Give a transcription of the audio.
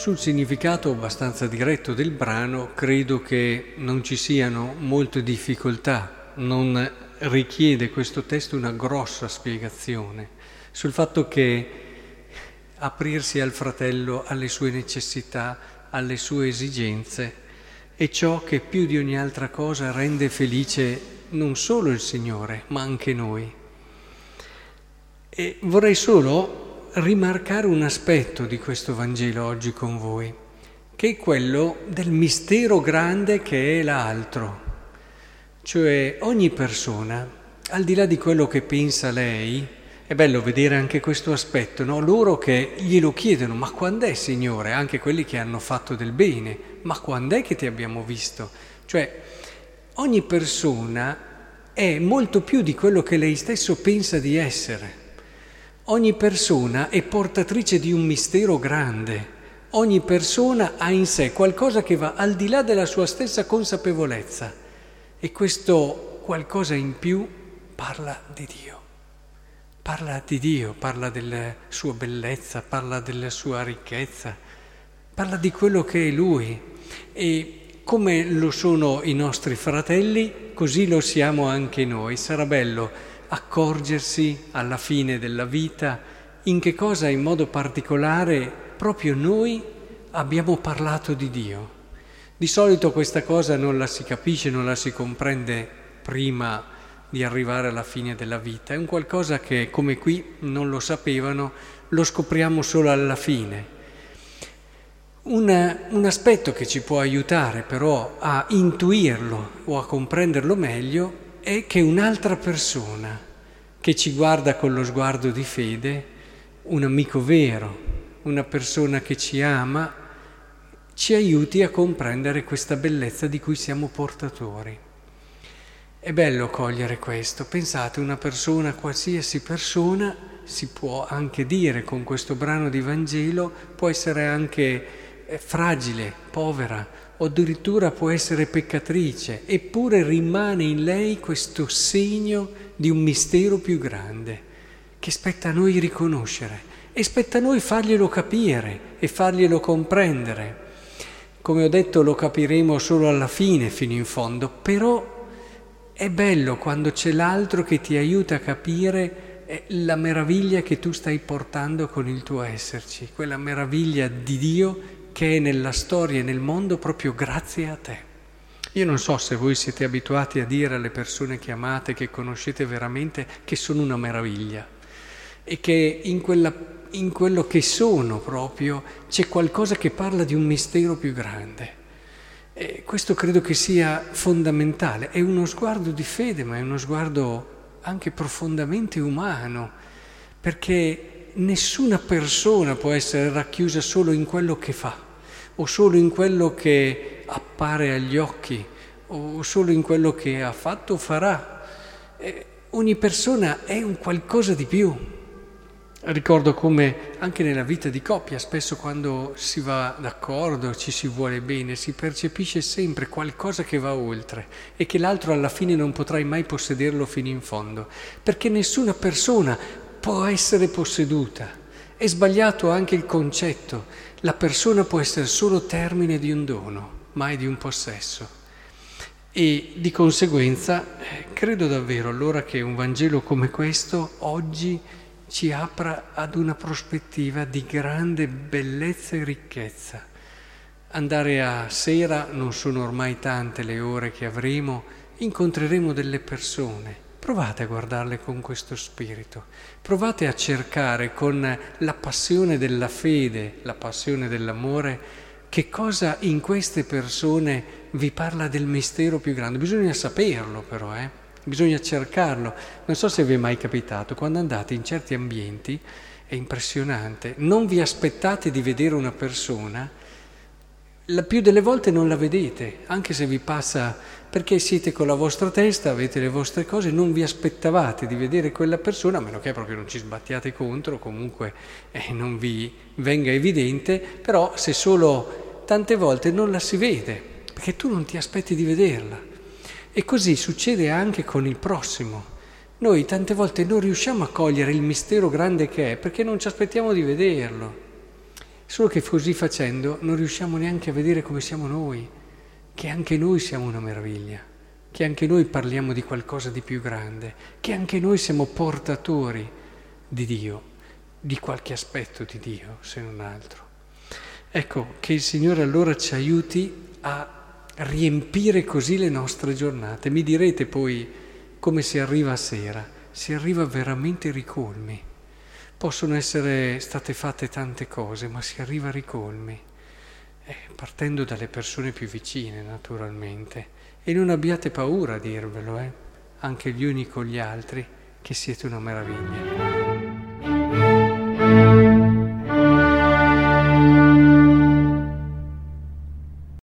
Sul significato abbastanza diretto del brano credo che non ci siano molte difficoltà, non richiede questo testo una grossa spiegazione sul fatto che aprirsi al fratello, alle sue necessità, alle sue esigenze è ciò che più di ogni altra cosa rende felice non solo il Signore, ma anche noi. E vorrei solo rimarcare un aspetto di questo Vangelo oggi con voi, che è quello del mistero grande che è l'altro. Cioè ogni persona, al di là di quello che pensa lei, è bello vedere anche questo aspetto, no? loro che glielo chiedono, ma quando è Signore? Anche quelli che hanno fatto del bene, ma quando è che ti abbiamo visto? Cioè ogni persona è molto più di quello che lei stesso pensa di essere. Ogni persona è portatrice di un mistero grande. Ogni persona ha in sé qualcosa che va al di là della sua stessa consapevolezza. E questo qualcosa in più parla di Dio. Parla di Dio, parla della sua bellezza, parla della sua ricchezza, parla di quello che è Lui. E come lo sono i nostri fratelli, così lo siamo anche noi. Sarà bello accorgersi alla fine della vita in che cosa in modo particolare proprio noi abbiamo parlato di Dio. Di solito questa cosa non la si capisce, non la si comprende prima di arrivare alla fine della vita, è un qualcosa che come qui non lo sapevano, lo scopriamo solo alla fine. Un, un, aspetto che ci può aiutare però a intuirlo o a comprenderlo meglio è che un'altra persona che ci guarda con lo sguardo di fede, un amico vero, una persona che ci ama, ci aiuti a comprendere questa bellezza di cui siamo portatori. È bello cogliere questo. Pensate, una persona, qualsiasi persona, si può anche dire con questo brano di Vangelo, può essere anche eh, fragile, povera, o addirittura può essere peccatrice, eppure rimane in lei questo segno di un mistero più grande che spetta a noi riconoscere e spetta a noi farglielo capire e farglielo comprendere. Come ho detto lo capiremo solo alla fine, fino in fondo, però è bello quando c'è l'altro che ti aiuta a capire eh, la meraviglia che tu stai portando con il tuo esserci, quella meraviglia di Dio che è nella storia e nel mondo proprio grazie a te. Io non so se voi siete abituati a dire alle persone che amate, che conoscete veramente, che sono una meraviglia e che in, quella, in quello che sono proprio c'è qualcosa che parla di un mistero più grande. E questo credo che sia fondamentale, è uno sguardo di fede, ma è uno sguardo anche profondamente umano, perché nessuna persona può essere racchiusa solo in quello che fa o solo in quello che appare agli occhi o solo in quello che ha fatto o farà. Eh, ogni persona è un qualcosa di più. Ricordo come anche nella vita di coppia, spesso quando si va d'accordo, ci si vuole bene, si percepisce sempre qualcosa che va oltre e che l'altro alla fine non potrai mai possederlo fino in fondo, perché nessuna persona può essere posseduta. È sbagliato anche il concetto. La persona può essere solo termine di un dono, mai di un possesso. E di conseguenza eh, credo davvero allora che un Vangelo come questo oggi ci apra ad una prospettiva di grande bellezza e ricchezza. Andare a sera, non sono ormai tante le ore che avremo, incontreremo delle persone Provate a guardarle con questo spirito, provate a cercare con la passione della fede, la passione dell'amore, che cosa in queste persone vi parla del mistero più grande. Bisogna saperlo però, eh? bisogna cercarlo. Non so se vi è mai capitato, quando andate in certi ambienti, è impressionante, non vi aspettate di vedere una persona, la più delle volte non la vedete, anche se vi passa perché siete con la vostra testa, avete le vostre cose, non vi aspettavate di vedere quella persona, a meno che proprio non ci sbattiate contro, comunque eh, non vi venga evidente, però se solo tante volte non la si vede, perché tu non ti aspetti di vederla. E così succede anche con il prossimo. Noi tante volte non riusciamo a cogliere il mistero grande che è perché non ci aspettiamo di vederlo. Solo che così facendo non riusciamo neanche a vedere come siamo noi, che anche noi siamo una meraviglia, che anche noi parliamo di qualcosa di più grande, che anche noi siamo portatori di Dio, di qualche aspetto di Dio, se non altro. Ecco, che il Signore allora ci aiuti a riempire così le nostre giornate. Mi direte poi come si arriva a sera, si arriva veramente ricolmi. Possono essere state fatte tante cose, ma si arriva a ricolmi, eh, partendo dalle persone più vicine naturalmente. E non abbiate paura a dirvelo, eh? anche gli uni con gli altri, che siete una meraviglia.